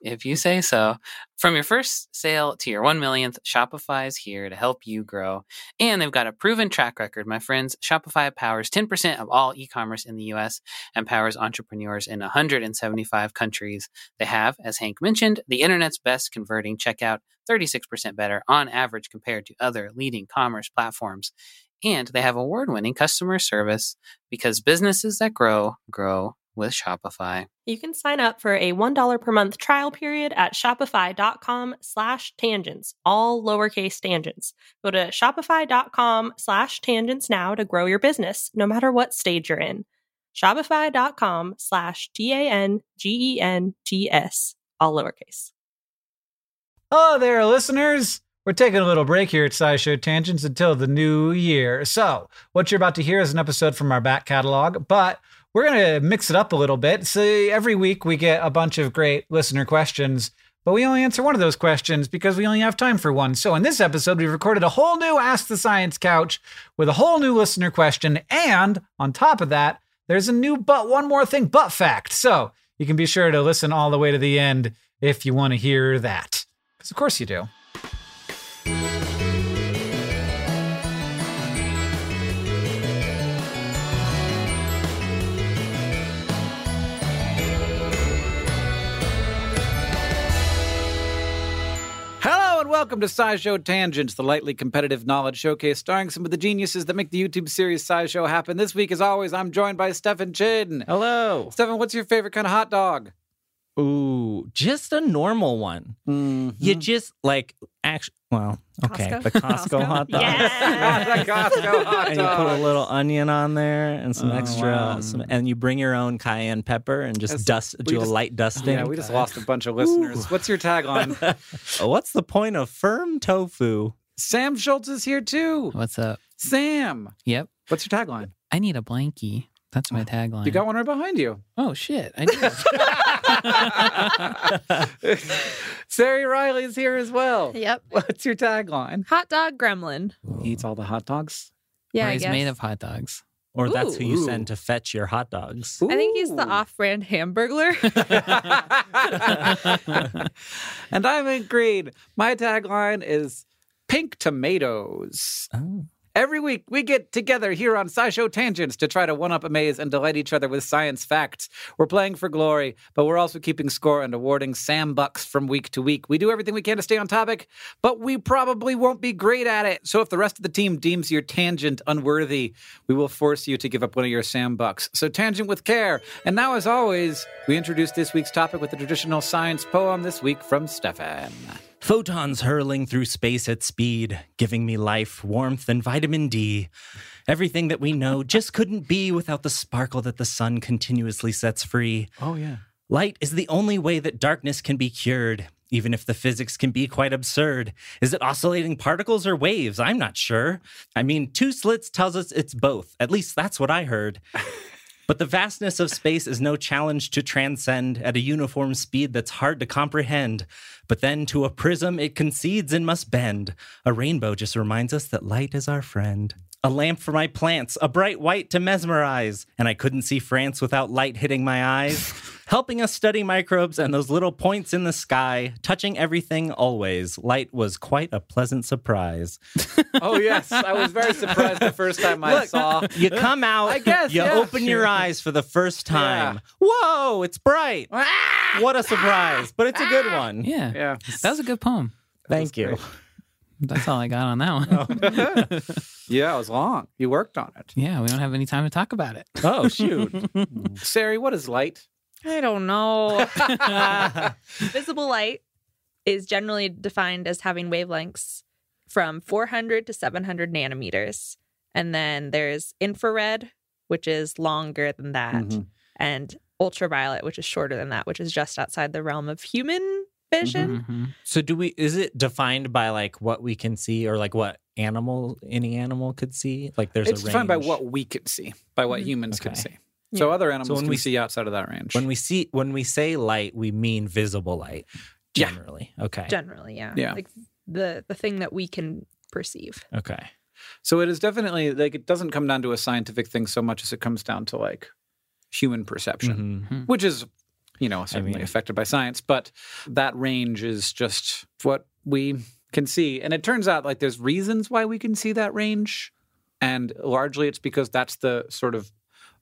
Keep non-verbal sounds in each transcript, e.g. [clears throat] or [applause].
If you say so. From your first sale to your 1 millionth, Shopify is here to help you grow. And they've got a proven track record, my friends. Shopify powers 10% of all e commerce in the US and powers entrepreneurs in 175 countries. They have, as Hank mentioned, the internet's best converting checkout, 36% better on average compared to other leading commerce platforms. And they have award winning customer service because businesses that grow, grow with Shopify. You can sign up for a $1 per month trial period at shopify.com slash tangents, all lowercase tangents. Go to shopify.com slash tangents now to grow your business, no matter what stage you're in. Shopify.com slash T-A-N-G-E-N-T-S, all lowercase. Hello there, listeners. We're taking a little break here at SciShow Tangents until the new year. So, what you're about to hear is an episode from our back catalog, but we're going to mix it up a little bit. So, every week we get a bunch of great listener questions, but we only answer one of those questions because we only have time for one. So, in this episode, we've recorded a whole new Ask the Science Couch with a whole new listener question. And on top of that, there's a new but one more thing, but fact. So, you can be sure to listen all the way to the end if you want to hear that. Because, of course, you do. Welcome to SciShow Tangents, the lightly competitive knowledge showcase starring some of the geniuses that make the YouTube series SciShow happen. This week, as always, I'm joined by Stefan Chin. Hello. Stefan, what's your favorite kind of hot dog? Ooh, just a normal one. You mm-hmm. just like actually, well, okay, Costco? the Costco hot dog. Yeah. [laughs] the Costco hot dog. and you put a little onion on there and some Oh, extra, wow. some, and you bring your own cayenne pepper and just Yes, dust, do just- a light dusting. Yeah, we just lost a bunch of listeners. What's your tagline? [laughs] Uh, what's the point of firm tofu? Sam Schultz is here too. What's up? Sam, Yep. what's your tagline? I need a blankie. That's my oh, tagline. You got one right behind you. Oh shit! I [laughs] do. [laughs] Sari Riley is here as well. Yep. What's your tagline? Hot dog gremlin. He eats all the hot dogs. Yeah, Or I he's guess. made of hot dogs. Or that's who you Ooh. send to fetch your hot dogs. I think he's the off-brand hamburglar. [laughs] [laughs] and I'm in green. My tagline is pink tomatoes. Oh. Every week, we get together here on SciShow Tangents to try to one up, amaze, and delight each other with science facts. We're playing for glory, but we're also keeping score and awarding Sam Bucks from week to week. We do everything we can to stay on topic, but we probably won't be great at it. So if the rest of the team deems your tangent unworthy, we will force you to give up one of your Sam Bucks. So tangent with care. And now, as always, we introduce this week's topic with the traditional science poem this week from Stefan. Photons hurling through space at speed, giving me life, warmth, and vitamin D. Everything that we know just [laughs] couldn't be without the sparkle that the sun continuously sets free. Oh, yeah. Light is the only way that darkness can be cured, even if the physics can be quite absurd. Is it oscillating particles or waves? I'm not sure. I mean, two slits tells us it's both. At least that's what I heard. [laughs] But the vastness of space is no challenge to transcend at a uniform speed that's hard to comprehend. But then to a prism, it concedes and must bend. A rainbow just reminds us that light is our friend. a lamp for my plants, a bright white to mesmerize. And I couldn't see France without light hitting my eyes. Helping us study microbes and those little points in the sky, touching everything always. Light was quite a pleasant surprise. [laughs] Oh yes, I was very surprised the first time I Look, saw. You come out, I guess, you yeah. open your [laughs] eyes for the first time. Whoa, it's bright. Ah! What a surprise. But it's a good ah! one. Yeah. Yeah, That was a good poem. Thank you. That's all I got on that [laughs] one. Oh. yeah, it was long. You worked on it. Yeah, we don't have any time to talk about it. Oh, shoot. Sari, what is light? I don't know. [laughs] [laughs] Visible light is generally defined as having wavelengths from 400 to 700 nanometers. And then there's infrared, which is longer than that, Mhm. and ultraviolet, which is shorter than that, which is just outside the realm of human vision. Mhm. so do we is it defined by like what we can see or like what animal any animal could see? Like there's It's a defined by what we can see, by what Mhm. humans can Okay. see. So Yeah. other animals so when can we- see outside of that range. when we see when we say light, we mean visible light. Yeah. Generally. Okay. Generally, yeah. Yeah. Like the the thing that we can perceive. Okay. So it is definitely like it doesn't come down to a scientific thing so much as it comes down to like human perception, Mhm. which is, you know, certainly mean- affected by science. But that range is just what we can see. And it turns out like there's reasons why we can see that range. And largely it's because that's the sort of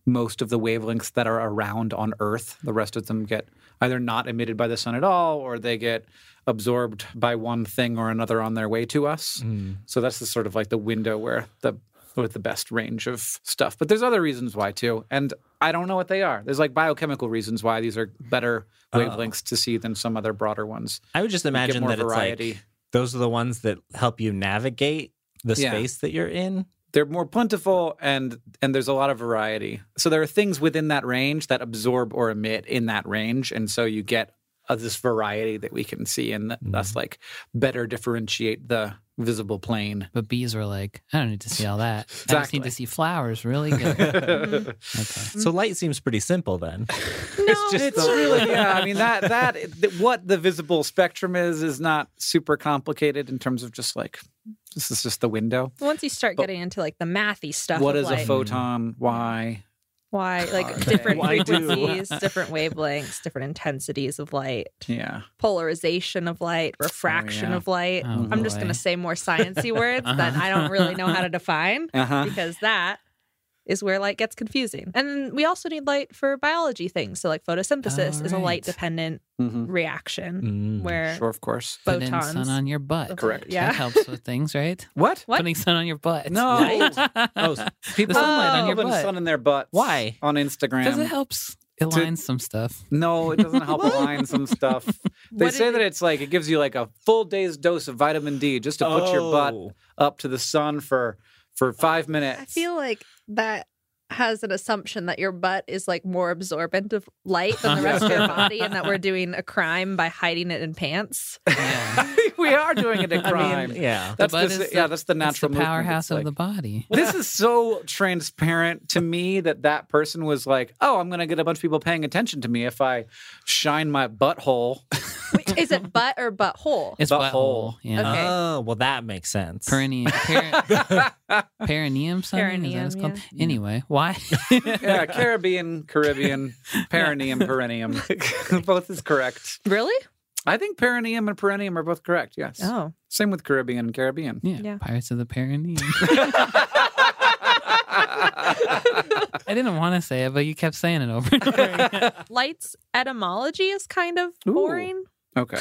most of the wavelengths that are around on Earth. The rest of them get either not emitted by the sun at all or they get absorbed by one thing or another on their way to us. Mm. So that's the sort of like the window where the with the best range of stuff. But there's other reasons why too, and I don't know what they are. There's like biochemical reasons why these are better Oh. wavelengths to see than some other broader ones. I would just imagine that variety. it's like those are the ones that help you navigate the Yeah. space that you're in. They're more plentiful and and there's a lot of variety. So there are things within that range that absorb or emit in that range, and so you get uh, this variety that we can see, and th- thus Mm-hmm. like better differentiate the visible plane. But bees were like, I don't need to see all that. I just need to see flowers really good. [laughs] Mm-hmm. okay. So light seems pretty simple then. [laughs] No, it's really yeah. I mean that [laughs] that what the visible spectrum is is not super complicated in terms of just like this is just the window. Once you start But- getting into like the mathy stuff, What of, is like, a photon? Mm-hmm. Why? Why, [laughs] like different frequencies, different wavelengths, different intensities of light, Yeah. polarization of light, refraction yeah. of light. Oh, I'm just going to say more sciencey words that I don't really know how to [laughs] define Uh huh. because that is where light gets confusing. And we also need light for biology things. So, like photosynthesis Oh, is a light dependent hmm reaction Mm. where Sure, of course. Putting sun on your butt. Correct. Yeah. That helps with things, right? [laughs] What? What? Putting sun on your butt. No. [laughs] Oh, [laughs] People The sunlight on your putting butt. sun in their butts. Why? On Instagram. Because it helps. It lines some stuff. No, it doesn't help align some stuff. They What say that it? it's like it gives you like a full day's dose of vitamin D just to put your butt Oh. up to the sun for for five minutes. I feel like that has an assumption that your butt is like more absorbent of light than the rest of your [laughs] body and that we're doing a crime by hiding it in pants. [laughs] Yeah. we are doing it in [laughs] I crime. mean, yeah. That's butt the, is yeah, that's the It's natural the powerhouse It's of like- the body. this is so transparent to me that that person was like, "Oh, I'm going to get a bunch of people paying attention to me if I shine my butthole." Wait, is it butt or butthole? It's Butthole. butthole. Yeah. Okay. Oh, oh well, that makes sense. Perineum, per, perineum something? Is that what it's Perineum, called? Anyway, why? [laughs] yeah, Caribbean, Caribbean, [laughs] perineum, perennium. [laughs] both is correct. Really? I think perineum and perennium are both correct. Yes. Oh. Same with Caribbean and Caribbean. yeah, Yeah. Pirates of the Perineum. I didn't want to say it, but you kept saying it over and over again. Light's etymology is kind of Ooh. boring. okay.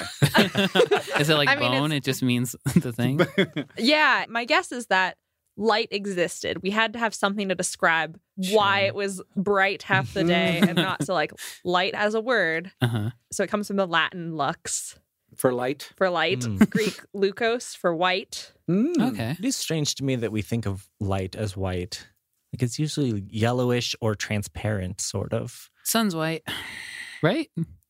Is it like I mean, bone? It just means the thing. Yeah, my guess is that light existed. We had to have something to describe why it was bright half the day and [laughs] not so like light as a word. Uh huh. So it comes from the Latin lux For light. for light, Mm. Greek [laughs] lukos for white. Mm. Okay. It is strange to me that we think of light as white. Like it's usually yellowish or transparent, sort of. Sun's white, right?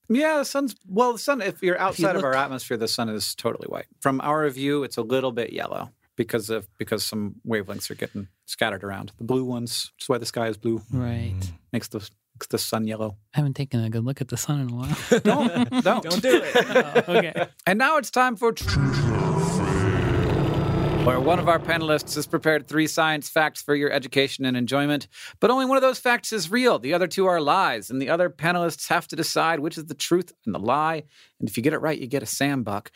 Yeah, the sun's well. The sun. If you're outside of look- our atmosphere, the sun is totally white. From our view, it's a little bit yellow because of because some wavelengths are getting scattered around. The blue ones, which is why the sky is blue, Right. Mm. makes the makes the sun yellow. I haven't taken a good look at the sun in a while. [laughs] Don't [laughs] don't Don't do it. [laughs] Oh, okay. And now it's time for. where one of our panelists has prepared three science facts for your education and enjoyment, but only one of those facts is real. The other two are lies, and the other panelists have to decide which is the truth and the lie. And if you get it right, you get a Sam Buck.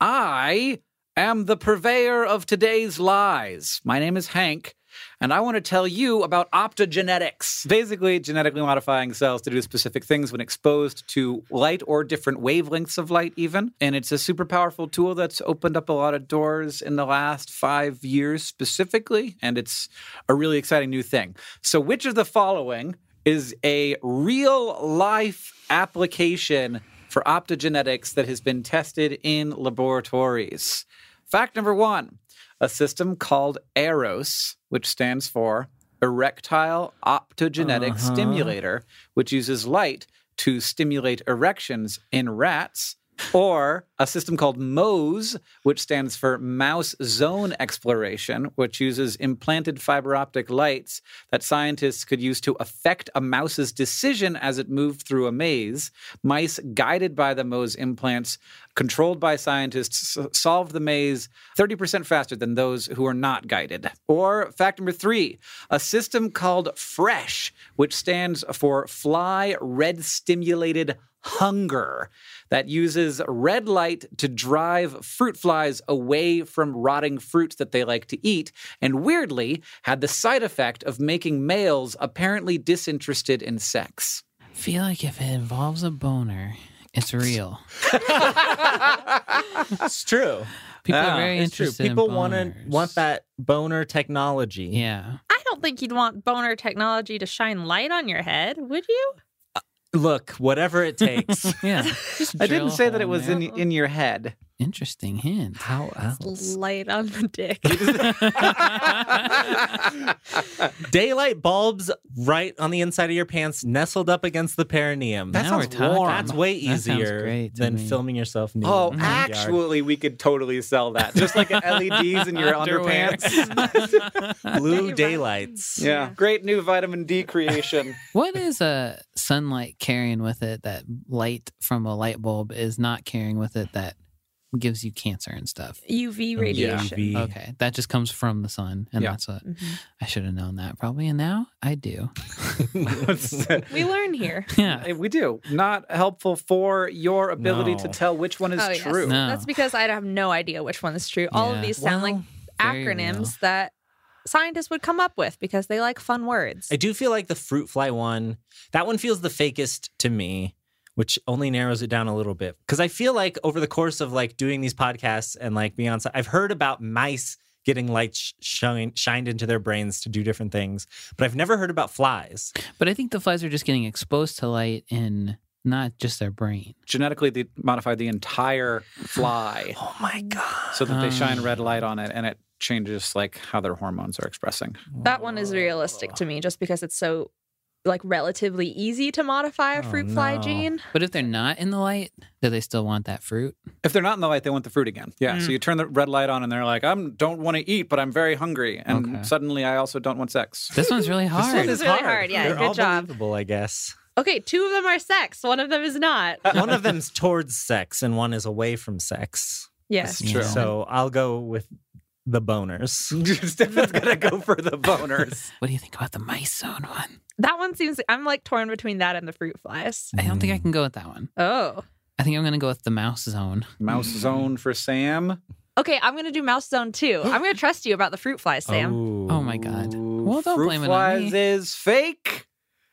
I am the purveyor of today's lies. My name is Hank. And I want to tell you about optogenetics. Basically, genetically modifying cells to do specific things when exposed to light or different wavelengths of light, even. And it's a super powerful tool that's opened up a lot of doors in the last five years specifically. And it's a really exciting new thing. So, which of the following is a real life application for optogenetics that has been tested in laboratories? Fact number one a system called EROS, which stands for Erectile Optogenetic Uh-huh. Stimulator, which uses light to stimulate erections in rats. Or a system called MOSE, which stands for Mouse Zone Exploration, which uses implanted fiber optic lights that scientists could use to affect a mouse's decision as it moved through a maze. Mice guided by the MOSE implants, controlled by scientists, solved the maze 30% faster than those who are not guided. Or fact number three, a system called FRESH, which stands for Fly Red Stimulated Hunger, that uses red light to drive fruit flies away from rotting fruits that they like to eat, and weirdly had the side effect of making males apparently disinterested in sex. feel like if it involves a boner, it's real. [laughs] It's true. People Ah, are very It's true. interested. People in want to want that boner technology. Yeah. I don't think you'd want boner technology to shine light on your head, would you? Look, whatever it takes. [laughs] Yeah. [laughs] Just I didn't say that it was in in your head. Interesting hint. How else? Light on the dick. [laughs] [laughs] Daylight bulbs right on the inside of your pants, nestled up against the perineum. That Now sounds warm. That's way easier great to than me. filming yourself nude. Oh, in the actually, we could totally sell that. Just like LEDs [laughs] in your Underwear. underpants. blue daylights. yeah. Great new vitamin D creation. What is a sunlight carrying with it that light from a light bulb is not carrying with it that gives you cancer and stuff? UV radiation. UV. Okay, that just comes from the sun, and Yeah. that's what Mhm. I should have known that probably, and now I do. [laughs] We learn here. Yeah, we do. Not helpful for your ability to tell which one is Oh, yes. true. No. That's because I have no idea which one is true. All Yeah. of these sound like Well, very acronyms that scientists would come up with because they like fun words. I do feel like the fruit fly one, that one feels the fakest to me, which only narrows it down a little bit. Because I feel like over the course of like doing these podcasts and like being on I've heard about mice getting light shine, shined into their brains to do different things, but I've never heard about flies. but I think the flies are just getting exposed to light in not just their brain. Genetically, they modify the entire fly [gasps] Oh my God. so that they shine Um. red light on it, and it changes like how their hormones are expressing. that one is realistic to me just because it's so like relatively easy to modify a Oh, fruit fly no. gene. But if they're not in the light, do they still want that fruit? If they're not in the light, they want the fruit again. Yeah. Mm. So you turn the red light on, and they're like, "I don't want to eat, but I'm very hungry," and Okay. suddenly I also don't want sex. This one's really hard. one is really hard, yeah. They're good all job. believable, I guess. Okay, two of them are sex, one of them is not. [laughs] one of them's towards sex and one is away from sex. Yes. It's true. So I'll go with the boners. [laughs] Stefan's gonna go for the boners. What do you think about the mice zone one? That one seems I'm like torn between that and the fruit flies. I don't think I can go with that one. Oh. I think I'm going to go with the mouse zone. Mouse zone for Sam. Okay, I'm gonna do mouse zone too. [gasps] I'm gonna trust you about the fruit flies, Sam. Oh, oh my God. Well, don't fruit blame it on flies me. is fake.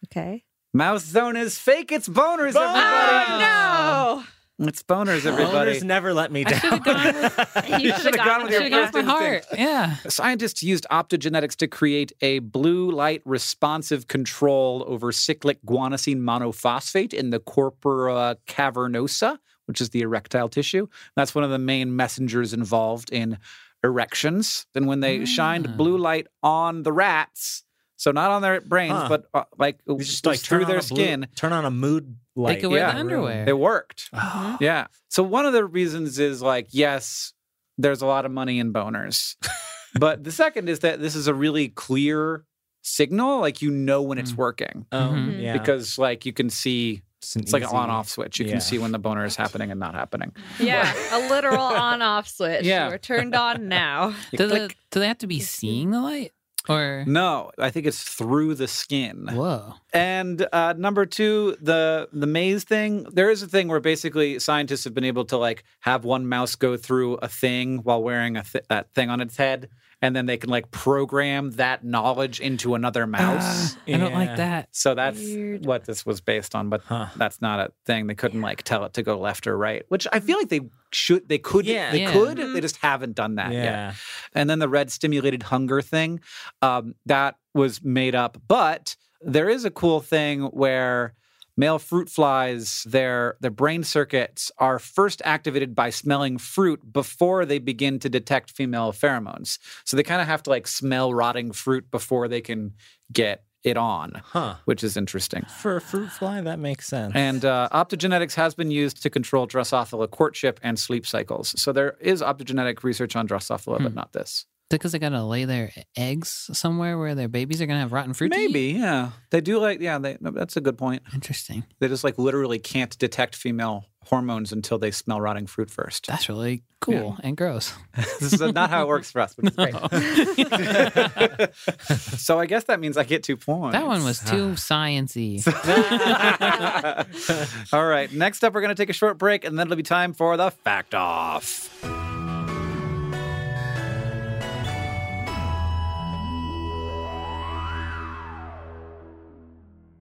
Okay. Mouse zone is fake. It's boners, Boners! everybody. Oh It's boners, everybody. Boners never let me I should have down. gone with! [laughs] You should've gone gone with with your should have gone with my first heart. Yeah. Scientists used optogenetics to create a blue light responsive control over cyclic guanosine monophosphate in the corpora cavernosa, which is the erectile tissue. That's one of the main messengers involved in erections. And when they Ah. shined blue light on the rats, so not on their brains, Huh. but uh, like You just like through turn their on a blue- skin, turn on a mood light. could wear the underwear. it worked. Oh. Yeah. So one of the reasons is like, yes, there's a lot of money in boners. [laughs] but the second is that this is a really clear signal. Like you know when it's Mm. working. Oh, Mhm. yeah. Because like you can see It's like an on-off switch. You Yeah. can see when the boner is happening and not happening. Yeah, a literal [laughs] on-off switch. Yeah. We're turned on now. [laughs] Do, the, do they have to be seeing the light? Or No, I think it's through the skin. whoa. And uh, number two, the the maze thing. There is a thing where basically scientists have been able to like have one mouse go through a thing while wearing a th- that thing on its head, and then they can like program that knowledge into another ah, mouse. I don't Yeah. like that. so that's Weird. what this was based on, but Huh. that's not a thing. They couldn't like tell it to go left or right, which I feel mm. like they should. They could. Yeah. They Yeah. could. Mm-hmm. They just haven't done that yet. Yeah. And then the red stimulated hunger thing, um, that was made up. But there is a cool thing where male fruit flies, their their brain circuits are first activated by smelling fruit before they begin to detect female pheromones. So they kind of have to like smell rotting fruit before they can get it on, Huh. which is interesting. For a fruit fly, that makes sense. And uh, optogenetics has been used to control Drosophila courtship and sleep cycles. So there is optogenetic research on Drosophila, but not this. Because they gotta lay their eggs somewhere where their babies are gonna have rotten fruit. Maybe, yeah. They do like, yeah. They, no, that's a good point. Interesting. They just like literally can't detect female hormones until they smell rotting fruit first. That's really cool and gross. [laughs] this is not how it works for us, which is great. [laughs] [laughs] so I guess that means I get two points. That one was too sciency. All right. Next up, we're going to take a short break, and then it'll be time for the fact off.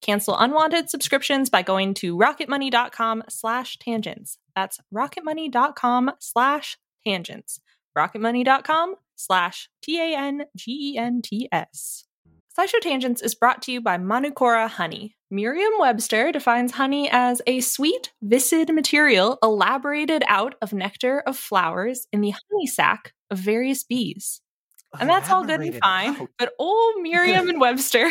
Cancel unwanted subscriptions by going to rocketmoney.com slash tangents. That's rocketmoney.com slash tangents. rocketmoney.com slash T-A-N-G-E-N-T-S. SciShow Tangents is brought to you by Manukora Honey. Merriam-Webster defines honey as a sweet, viscid material elaborated out of nectar of flowers in the honey sac of various bees. And that's all good and fine. out. But old [laughs] Merriam and Webster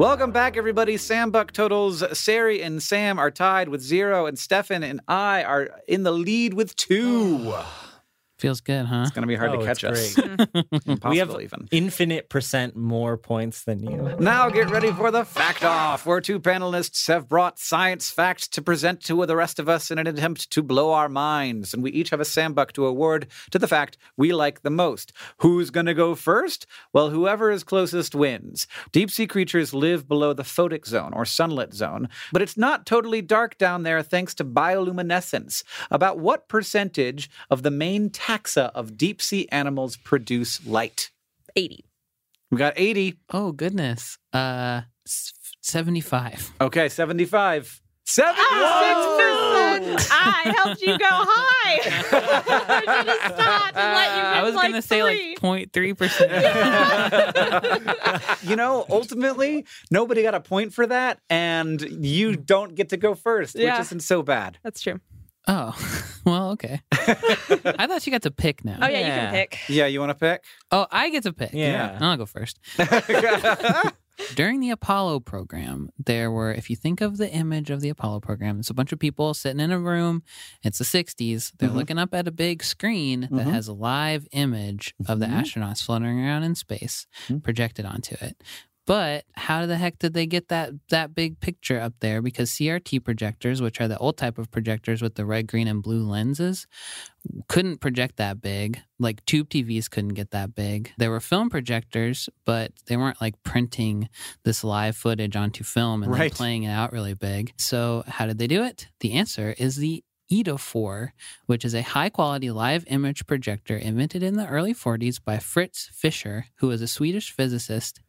Welcome back, everybody. Sam Buck totals. Sari and Sam are tied with zero, and Stefan and I are in the lead with two. Feels good, huh? It's going to be hard Oh, to catch it's us. great. [laughs] [laughs] Impossible, we have even. infinite percent more points than you. Now get ready for the fact off, where two panelists have brought science facts to present to the rest of us in an attempt to blow our minds. And we each have a Sam Buck to award to the fact we like the most. Who's going to go first? Well, whoever is closest wins. Deep sea creatures live below the photic zone or sunlit zone, but it's not totally dark down there thanks to bioluminescence. About what percentage of the main taxa of deep sea animals produce light? 80. We got 80. Oh goodness. Uh, seventy-five. Okay, 75. 76%! I helped you go high. [laughs] I should have stopped and let you I was like gonna say like 0.3 percent. [laughs] you know, ultimately, nobody got a point for that, and you don't get to go first, Yeah. which isn't so bad. That's true. Oh, [laughs] well, okay. I thought you got to pick now. Oh yeah, you Yeah. can pick. Yeah, you want to pick? Oh, I get to pick. Yeah. I'll go first. [laughs] During the Apollo program, there were, if you think of the image of the Apollo program, it's a bunch of people sitting in a room. It's the 60s. They're Mhm. looking up at a big screen that Mhm. has a live image of the Mhm. astronauts floating around in space Mhm. projected onto it. But how the heck did they get that that big picture up there? Because CRT projectors, which are the old type of projectors with the red, green, and blue lenses, couldn't project that big. Like tube TVs couldn't get that big. There were film projectors, but they weren't like printing this live footage onto film and Right. then playing it out really big. So how did they do it? The answer is the Eidophor, which is a high quality live image projector invented in the early 40s by Fritz Fischer, who was a Swedish physicist.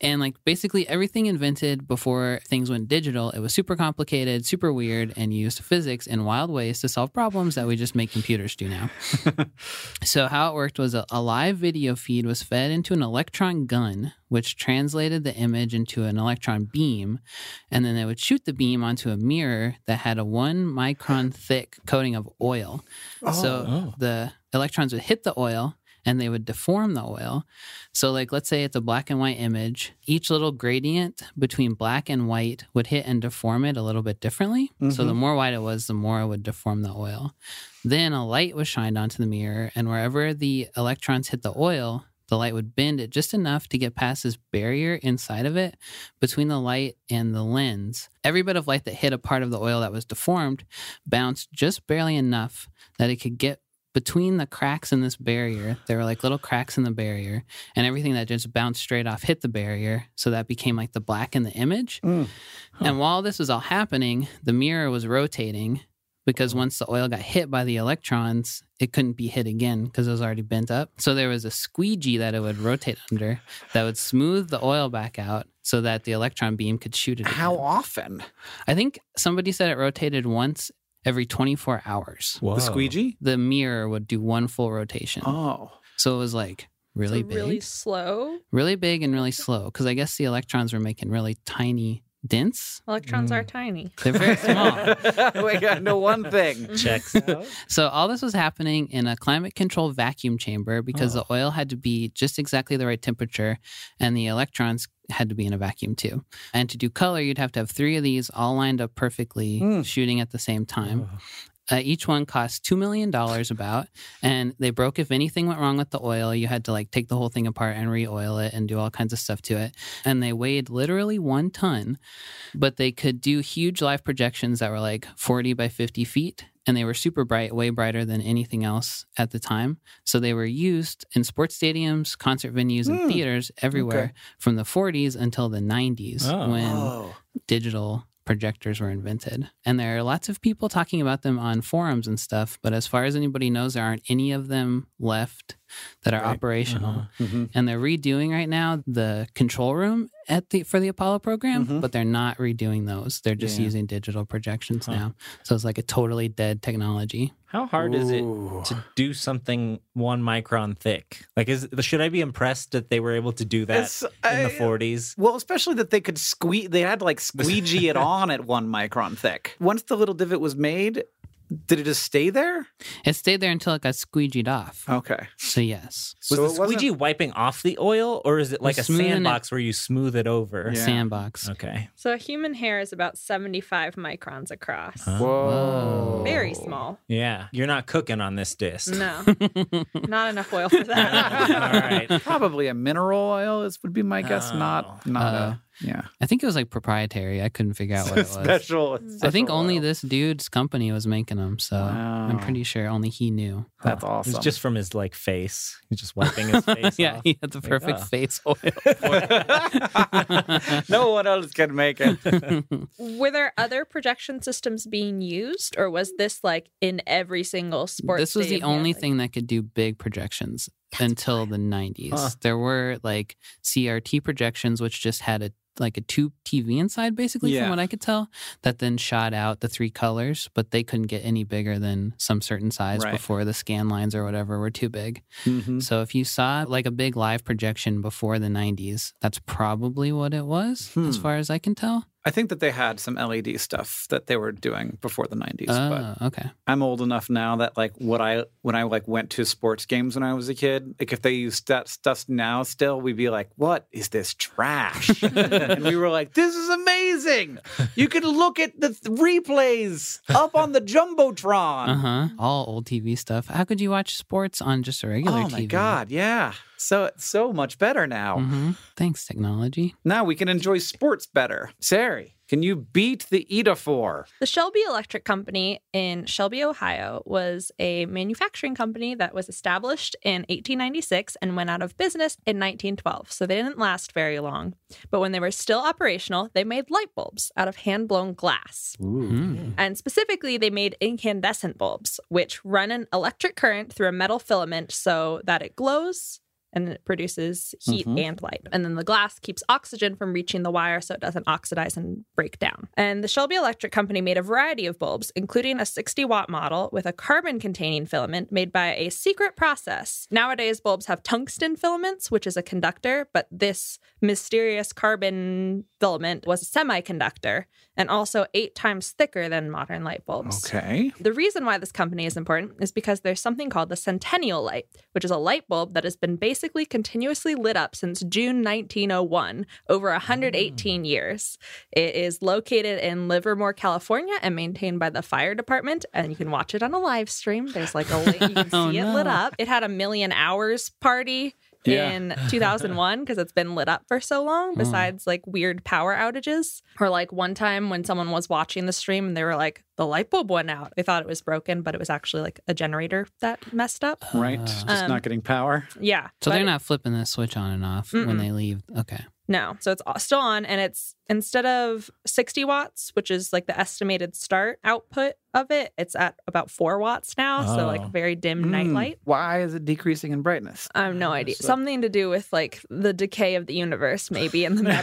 And like basically everything invented before things went digital, it was super complicated, super weird, and used physics in wild ways to solve problems that we just make computers do now. [laughs] so how it worked was a, a live video feed was fed into an electron gun, which translated the image into an electron beam, and then they would shoot the beam onto a mirror that had a one micron thick coating of oil. So oh, oh. the electrons would hit the oil and they would deform the oil. So, like, let's say it's a black and white image, each little gradient between black and white would hit and deform it a little bit differently. So, the mm-hmm. more white it was, the more it would deform the oil. Then a light was shined onto the mirror, and wherever the electrons hit the oil, the light would bend it just enough to get past this barrier inside of it between the light and the lens. Every bit of light that hit a part of the oil that was deformed bounced just barely enough that it could get between the cracks in this barrier. There were like little cracks in the barrier, and everything that just bounced straight off hit the barrier. So that became like the black in the image. Mm. And while this was all happening, the mirror was rotating because mm-hmm. once the oil got hit by the electrons, it couldn't be hit again because it was already bent up. So there was a squeegee that it would rotate under that would smooth the oil back out so that the electron beam could shoot it. How again. often? I think somebody said it rotated once every 24 hours. Whoa. The squeegee? The mirror would do one full rotation. Oh. So it was like really So big, really slow? really, big and really slow because I guess the electrons were making really tiny dents. Electrons Mm. are tiny. [laughs] They're very small. [laughs] we got to know one thing. [laughs] Checks out. So all this was happening in a climate controlled vacuum chamber because the oil had to be just exactly the right temperature and the electrons had to be in a vacuum too. And to do color, you'd have to have three of these all lined up perfectly, Mm. shooting at the same time. Uh, each one cost $2 million about, and they broke if anything went wrong with the oil. You had to like take the whole thing apart and re oil it and do all kinds of stuff to it. And they weighed literally one ton, but they could do huge live projections that were like 40 by 50 feet. And they were super bright, way brighter than anything else at the time. So they were used in sports stadiums, concert venues, and Hmm. theaters everywhere Okay. from the 40s until the 90s Oh. when Oh. digital projectors were invented. And there are lots of people talking about them on forums and stuff, but as far as anybody knows, there aren't any of them left that are Right. operational. Uh-huh. Mhm. And they're redoing right now the control room at the for the Apollo program, Mhm. but they're not redoing those. They're just Yeah. using digital projections Huh. now. So it's like a totally dead technology. How hard is it to do something one micron thick? Like, is should I be impressed that they were able to do that It's- in the 40s? Well, especially that they could squeeze, they had to like squeegee it [laughs] on at one micron thick. Once the little divot was made, did it just stay there? It stayed there until it got squeegeed off. Okay. So yes, Was So the it wasn't- squeegee wiping off the oil, or is it like a smoothing it- sandbox where you smooth it over? Yeah. sandbox. Okay. So a human hair is about 75 microns across. Huh? Whoa. Very small. Yeah, you're not cooking on this disc. No, [laughs] not enough oil for that. [laughs] All right. Probably a mineral oil is would be my guess. Oh. Not not Uh, a yeah. I think it was like proprietary. I couldn't figure out [laughs] what it was. special. Hmm. I think special only oil. this dude's company was making them, so I'm pretty sure only he knew. That's Huh. awesome. It's just from his like face. He's just wiping his [laughs] face yeah, off. he had the Like, perfect oh. face [laughs] oil. no one else can make it. Were there other projection systems being used, or was this like in every single sport? this was the stadium only handling? thing that could do big projections until the 90s. Huh. There were like CRT projections, which just had a like a tube TV inside, basically, Yeah. from what I could tell, that then shot out the three colors, but they couldn't get any bigger than some certain size Right. before the scan lines or whatever were too big. Mhm. So if you saw like a big live projection before the 90s, that's probably what it was, as Hmm. far as I can tell. I think that they had some LED stuff that they were doing before the 90s, but Oh, okay. I'm old enough now that like what I when I like went to sports games when I was a kid, like if they used that stuff now still, we'd be like, "What is this trash?" [laughs] and we were like, "This is amazing! You can look at the th- replays up on the jumbotron." Uh huh. All old TV stuff. How could you watch sports on just a regular Oh TV? my god, yeah. So so much better now. hmm Thanks, technology. Now we can enjoy sports better. Sari, can you beat the Eidophor? The Shelby Electric Company in Shelby, Ohio, was a manufacturing company that was established in 1896 and went out of business in 1912. So they didn't last very long. But when they were still operational, they made light bulbs out of hand blown glass. Mm. And specifically, they made incandescent bulbs, which run an electric current through a metal filament so that it glows and it produces heat Mhm. and light. And then the glass keeps oxygen from reaching the wire so it doesn't oxidize and break down. And the Shelby Electric Company made a variety of bulbs, including a 60 watt model with a carbon containing filament made by a secret process. Nowadays, bulbs have tungsten filaments, which is a conductor, but this mysterious carbon filament was a semiconductor and also eight times thicker than modern light bulbs. Okay. The reason why this company is important is because there's something called the Centennial Light, which is a light bulb that has been basically continuously lit up since June 1901, over 118 mm. years. It is located in Livermore, California, and maintained by the fire department. And you can watch it on a live stream. There's like a link, you can [laughs] oh, see Oh, it lit up. It had a million hours party. Yeah. In 2001, because it's been lit up for so long, besides like weird power outages. Or like one time when someone was watching the stream and they were like, the light bulb went out. They thought it was broken, but it was actually like a generator that messed up. Right. Uh, Just Um, not getting power. Yeah. so they're it- not flipping the switch on and off when Mm-mm. they leave. Okay. No. So it's still on and it's instead of 60 watts, which is like the estimated start output of it, it's at about 4 watts now. So like Oh. very dim night Mm, light. Why is it decreasing in brightness? I have no idea. So- Something to do with like the decay of the universe, maybe in the [laughs]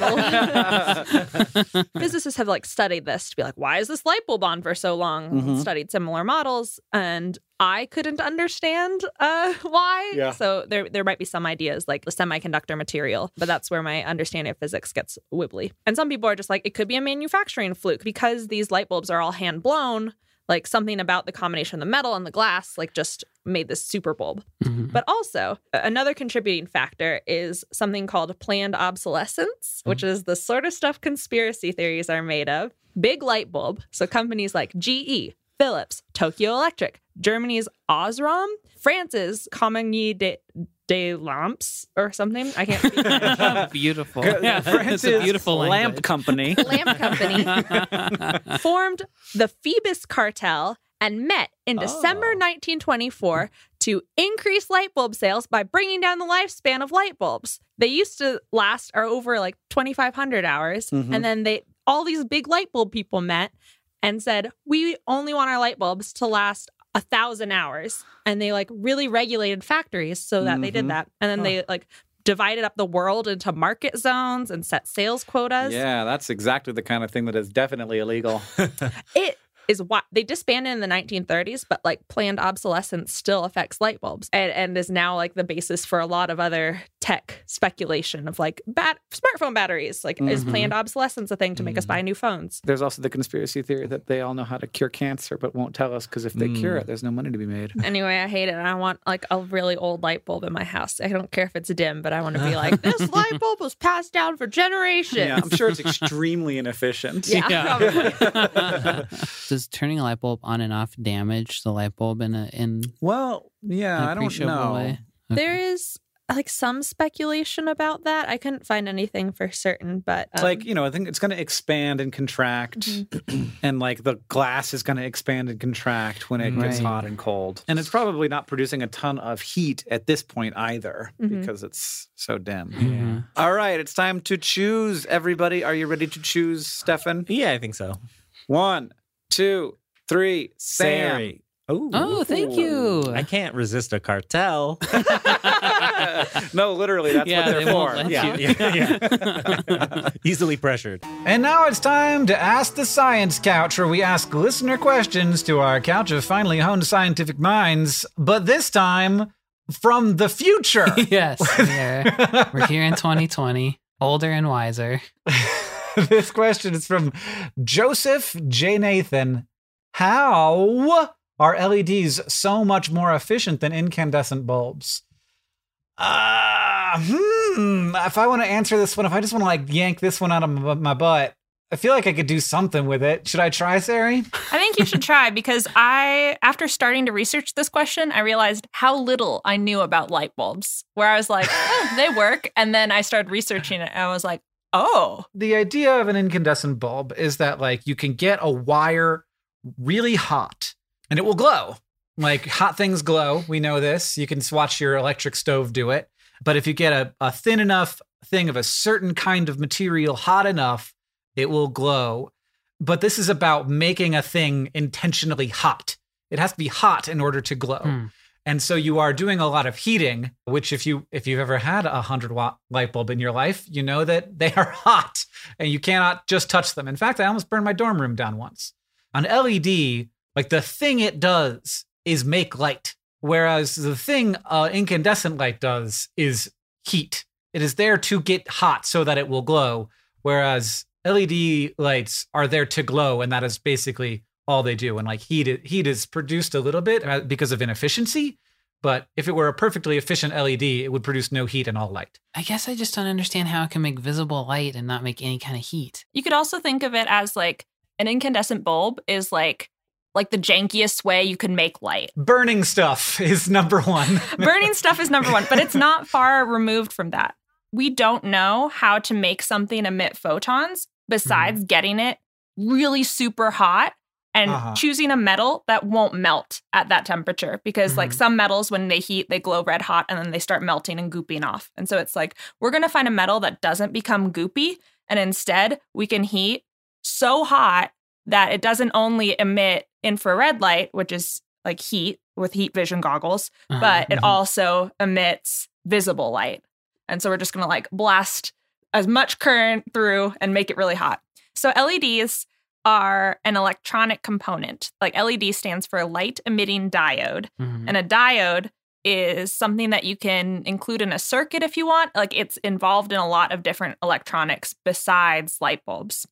metal. [laughs] Physicists have like studied this to be like, why is this light bulb on for so long? Mhm. Studied similar models, and I couldn't understand uh, [laughs] why. Yeah. So there, there might be some ideas like the semiconductor material, but that's where my understanding of physics gets wibbly. And some people are just like, it could be a manufacturing fluke because these light bulbs are all hand blown. Like something about the combination of the metal and the glass, like just made this super bulb. Mhm. But also, another contributing factor is something called planned obsolescence, which is the sort of stuff conspiracy theories are made of. Big light bulb. So companies like GE, Philips, Tokyo Electric, Germany's Osram, France's Compagnie de, de Lamps or something. I can't [laughs] beautiful. Yeah, it's France's a beautiful lamp language. company. [laughs] Lamp company [laughs] formed the Phoebus cartel and met in December Oh. 1924 to increase light bulb sales by bringing down the lifespan of light bulbs. They used to last or over like 2500 hours Mhm. and then they all these big light bulb people met and said, "We only want our light bulbs to last a thousand hours and they like really regulated factories so that they Mhm. did that and then they like divided up the world into market zones and set sales quotas Yeah, that's exactly the kind of thing that is definitely illegal. [laughs] it is what they disbanded in the 1930s but like planned obsolescence still affects light bulbs and, and is now like the basis for a lot of other tech speculation of like bat- smartphone batteries like is Mhm. planned obsolescence a thing to make us buy new phones There's also the conspiracy theory that they all know how to cure cancer, but won't tell us because if they cure Mm. it, there's no money to be made. [laughs] Anyway, I hate it. I want like a really old light bulb in my house. I don't care if it's dim, but I want to be like, [laughs] this light bulb was passed down for generations. Yeah, I'm sure it's extremely inefficient. [laughs] Yeah, probably. Does turning a light bulb on and off damage the light bulb in a in Well, yeah, an I don't know. way? There is like some speculation about that. I couldn't find anything for certain, but um, like you know, I think it's going to expand and contract, Mm-hmm. [clears throat] and like the glass is going to expand and contract when it gets hot and cold, and it's probably not producing a ton of heat at this point either Mhm. because it's so dim. Mhm. All right, it's time to choose. Everybody, are you ready to choose, Stefan? Yeah, I think so. One, two, three. Sam. Sari. Ooh. Oh, thank you. I can't resist a cartel. [laughs] [laughs] no, literally, that's Yeah, what they they're won't for. let yeah, you. yeah, yeah. [laughs] Easily pressured. And now it's time to Ask the Science Couch, where we ask listener questions to our couch of finely honed scientific minds, but this time from the future. yes, we're, we're here in 2020, older and wiser. [laughs] this question is from Joseph J. Nathan. How are LEDs so much more efficient than incandescent bulbs? Uh, hmm. If I want to answer this one, if I just want to like yank this one out of my, butt, I feel like I could do something with it. Should I try, Sari? I think you should try because I, after starting to research this question, I realized how little I knew about light bulbs. Where I was like, oh, they work. And then I started researching it and I was like, oh, the idea of an incandescent bulb is that like you can get a wire really hot and it will glow. Like hot things glow. We know this. You can watch your electric stove do it. But if you get a, a thin enough thing of a certain kind of material hot enough, it will glow. But this is about making a thing intentionally hot. It has to be hot in order to glow. Hmm. And so you are doing a lot of heating, which if you if you've ever had a hundred watt light bulb in your life, you know that they are [laughs] hot and you cannot just touch them. In fact, I almost burned my dorm room down once. On LED, like the thing it does is make light, whereas the thing uh, incandescent light does is heat. It is there to get hot so that it will glow, whereas LED lights are there to glow, and that is basically all they do. And like heat, heat is produced a little bit uh, because of inefficiency. But if it were a perfectly efficient LED, it would produce no heat and all light. I guess I just don't understand how it can make visible light and not make any kind of heat. you could also think of it as like an incandescent bulb is like, like the jankiest way you can make light. Burning stuff [laughs] is number one. [laughs] Burning stuff is number one, but it's not far removed from that. We don't know how to make something emit photons besides getting it really super hot and Uh-huh. choosing a metal that won't melt at that temperature because like Mhm. some metals when they heat they glow red hot and then they start melting and gooping off and so it's like we're going to find a metal that doesn't become goopy and instead we can heat so hot that it doesn't only emit infrared light which is like heat with heat vision goggles Uh-huh. but it Mhm. also emits visible light. And so we're just going to like blast as much current through and make it really hot. So LEDs are an electronic component. Like LED stands for light emitting diode. Mhm. And a diode is something that you can include in a circuit if you want. Like it's involved in a lot of different electronics besides light bulbs.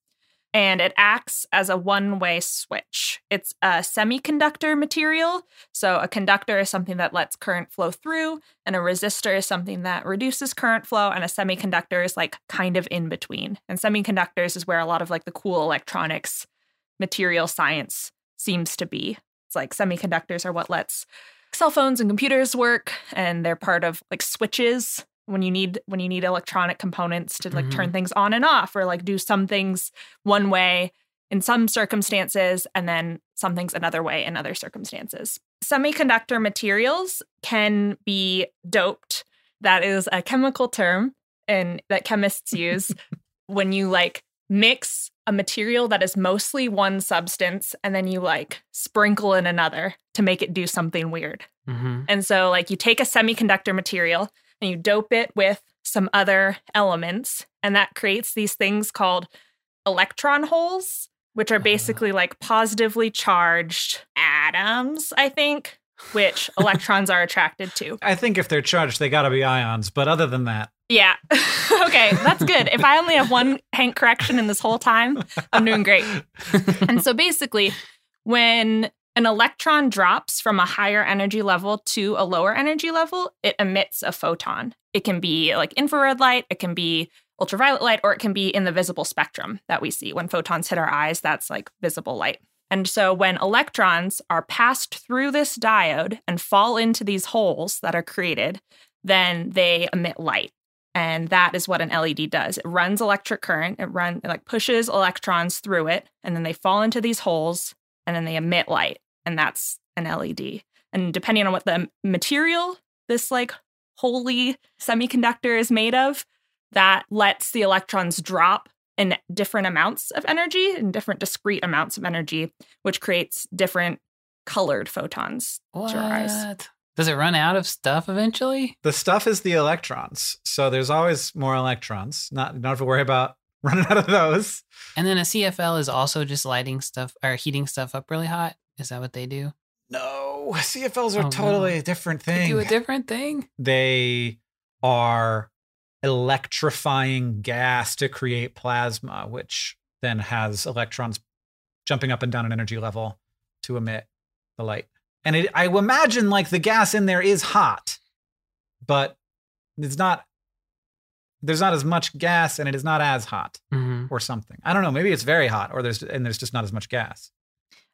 And it acts as a one way switch. It's a semiconductor material. So a conductor is something that lets current flow through, and a resistor is something that reduces current flow, and a semiconductor is like kind of in between. And semiconductors is where a lot of like the cool electronics material science seems to be. It's like semiconductors are what lets cell phones and computers work and they're part of like switches when you need when you need electronic components to like Mhm. turn things on and off or like do some things one way in some circumstances and then some things another way in other circumstances. Semiconductor materials can be doped. That is a chemical term and that chemists use [laughs] when you like mix a material that is mostly one substance and then you like sprinkle in another to make it do something weird. hmm And so, like, you take a semiconductor material and you dope it with some other elements, and that creates these things called electron holes, which are ah. basically like positively charged atoms, I think, which [laughs] electrons are attracted to. I think if they're charged, they got to be ions. But other than that, Yeah. [laughs] okay, that's good. If I only have one Hank correction in this whole time, I'm doing great. [laughs] and so basically, when an electron drops from a higher energy level to a lower energy level, it emits a photon. It can be like infrared light, it can be ultraviolet light, or it can be in the visible spectrum that we see. When photons hit our eyes, that's like visible light. And so when electrons are passed through this diode and fall into these holes that are created, then they emit light. And that is what an LED does. It runs electric current. It run it like pushes electrons through it, and then they fall into these holes, and then they emit light, and that's an LED. And depending on what the material this like holy semiconductor is made of, that lets the electrons drop in different amounts of energy, in different discrete amounts of energy, which creates different colored photons What? to your eyes. Does it run out of stuff eventually? the stuff is the electrons. So there's always more electrons. Not don't have to worry about [laughs] running out of those. And then a CFL is also just lighting stuff or heating stuff up really hot. Is that what they do? No, CFLs are Oh, no. totally a different They thing. do a different thing. they are electrifying gas to create plasma, which then has electrons jumping up and down an energy level to emit the light. And it, I imagine like the gas in there is hot, but it's not. There's not as much gas, and it is not as hot, hmm or something. I don't know. Maybe it's very hot, or there's and there's just not as much gas.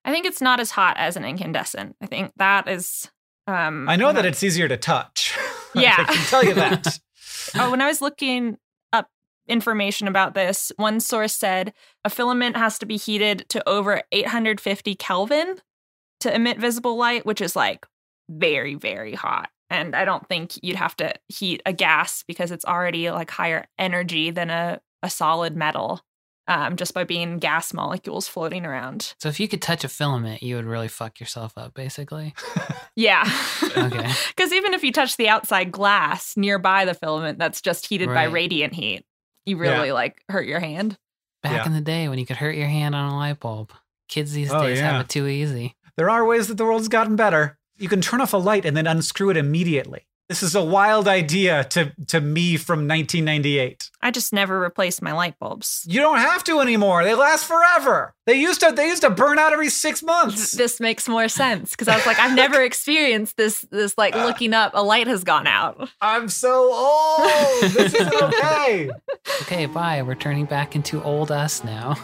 I think it's not as hot as an incandescent. I think that is. Um, I know that it's easier to touch. [laughs] Yeah. I can tell you that. [laughs] [laughs] Oh, when I was looking up information about this, one source said a filament has to be heated to over 850 Kelvin to emit visible light, which is like very, very hot. And I don't think you'd have to heat a gas because it's already like higher energy than a, a solid metal um, just by being gas molecules floating around. So if you could touch a filament, you would really fuck yourself up, basically. [laughs] Yeah. Okay. [laughs] Because even if you touch the outside glass nearby the filament that's just heated by radiant heat, you really like hurt your hand. Back Yeah. in the day when you could hurt your hand on a light bulb. Kids these Oh, days yeah. have it too easy. There are ways that the world's gotten better. You can turn off a light and then unscrew it immediately. This is a wild idea to, to me from 1998. I just never replaced my light bulbs. You don't have to anymore. They last forever. They used to they used to burn out every six months. This makes more sense because I was like, I've [laughs] never experienced this. This like looking up, a light has gone out. I'm so old. This isn't okay. [laughs] Okay, bye. We're turning back into old us now.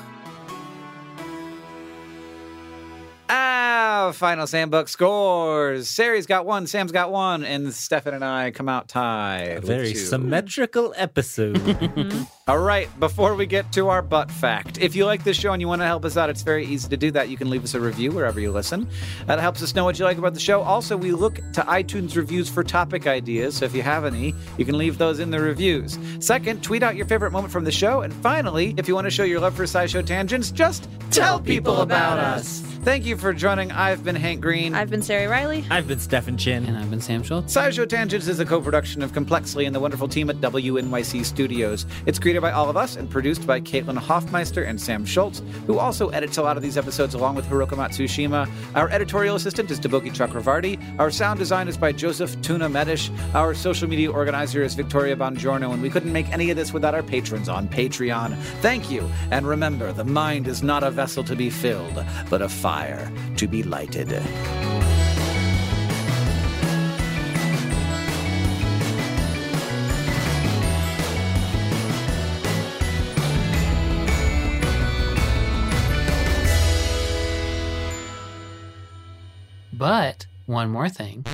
Ah, final Sam Buck scores. Sari's got one, Sam's got one, and Stefan and I come out tied. A very symmetrical episode. [laughs] All right, before we get to our butt fact, if you like this show and you want to help us out, it's very easy to do that. You can leave us a review wherever you listen. That helps us know what you like about the show. Also, we look to iTunes reviews for topic ideas, so if you have any, you can leave those in the reviews. Second, tweet out your favorite moment from the show. And finally, if you want to show your love for SciShow Tangents, just tell people about us. Thank you for joining. I've been Hank Green. I've been Sari Riley. I've been Stefan Chin. And I've been Sam Schultz. SciShow Tangents is a co-production of Complexly and the wonderful team at WNYC Studios. It's created by all of us and produced by Caitlin Hoffmeister and Sam Schultz, who also edits a lot of these episodes along with Hiroka Matsushima. Our editorial assistant is Deboki Chakravarti. Our sound design is by Joseph Tuna Medish. Our social media organizer is Victoria Bongiorno, and we couldn't make any of this without our patrons on Patreon. Thank you, and remember, the mind is not a vessel to be filled, but a fire to be lighted. But one more thing.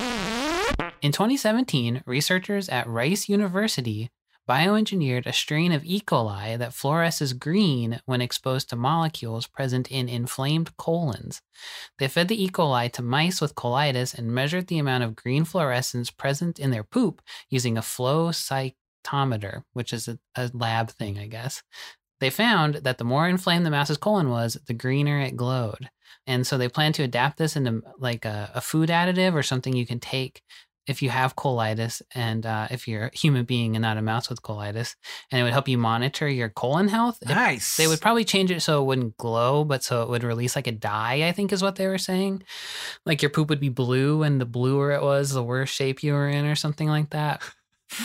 In 2017, researchers at Rice University bioengineered a strain of E. coli that fluoresces green when exposed to molecules present in inflamed colons. They fed the E. coli to mice with colitis and measured the amount of green fluorescence present in their poop using a flow cytometer, which is a, a lab thing, I guess. they found that the more inflamed the mouse's colon was, the greener it glowed. And so they plan to adapt this into like a, a food additive or something you can take if you have colitis and uh, if you're a human being and not a mouse with colitis, and it would help you monitor your colon health. It- Nice. they would probably change it so it wouldn't glow, but so it would release like a dye, I think is what they were saying. Like your poop would be blue, and the bluer it was, the worse shape you were in, or something like that.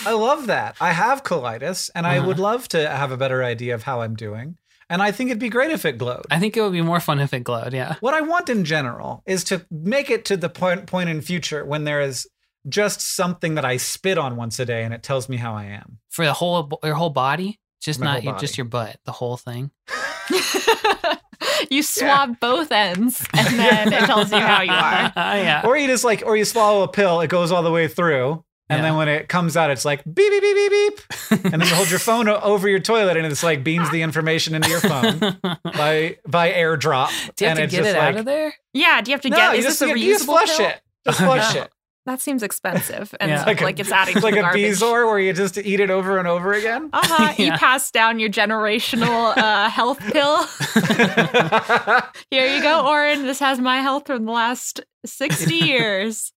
I love that. I have colitis, and I Uh-huh. would love to have a better idea of how I'm doing. And I think it'd be great if it glowed. I think it would be more fun if it glowed. Yeah. what I want in general is to make it to the point point in future when there is just something that I spit on once a day and it tells me how I am. For the whole your whole body, just My not whole your, just your butt, the whole thing. [laughs] you swab both ends [laughs] and then it tells you how you are. [laughs] yeah. Or you just like, or you swallow a pill, it goes all the way through. And Yeah. then when it comes out, it's like beep, beep, beep, beep, beep. And then you hold your phone over your toilet and it's like beams the information into your phone by by airdrop. Do you and have to get it like, out of there? Yeah, do you have to No, get you is just, this a you just reusable flush pill? it. Just flush No. it. That seems expensive [laughs] and Yeah. like, Like a- it's adding It's to like the a garbage. Bezoar where you just eat it over and over again. [laughs] Uh-huh. You [laughs] pass down your generational uh, health pill. Here you go, Orin. This has my health from the last 60 years.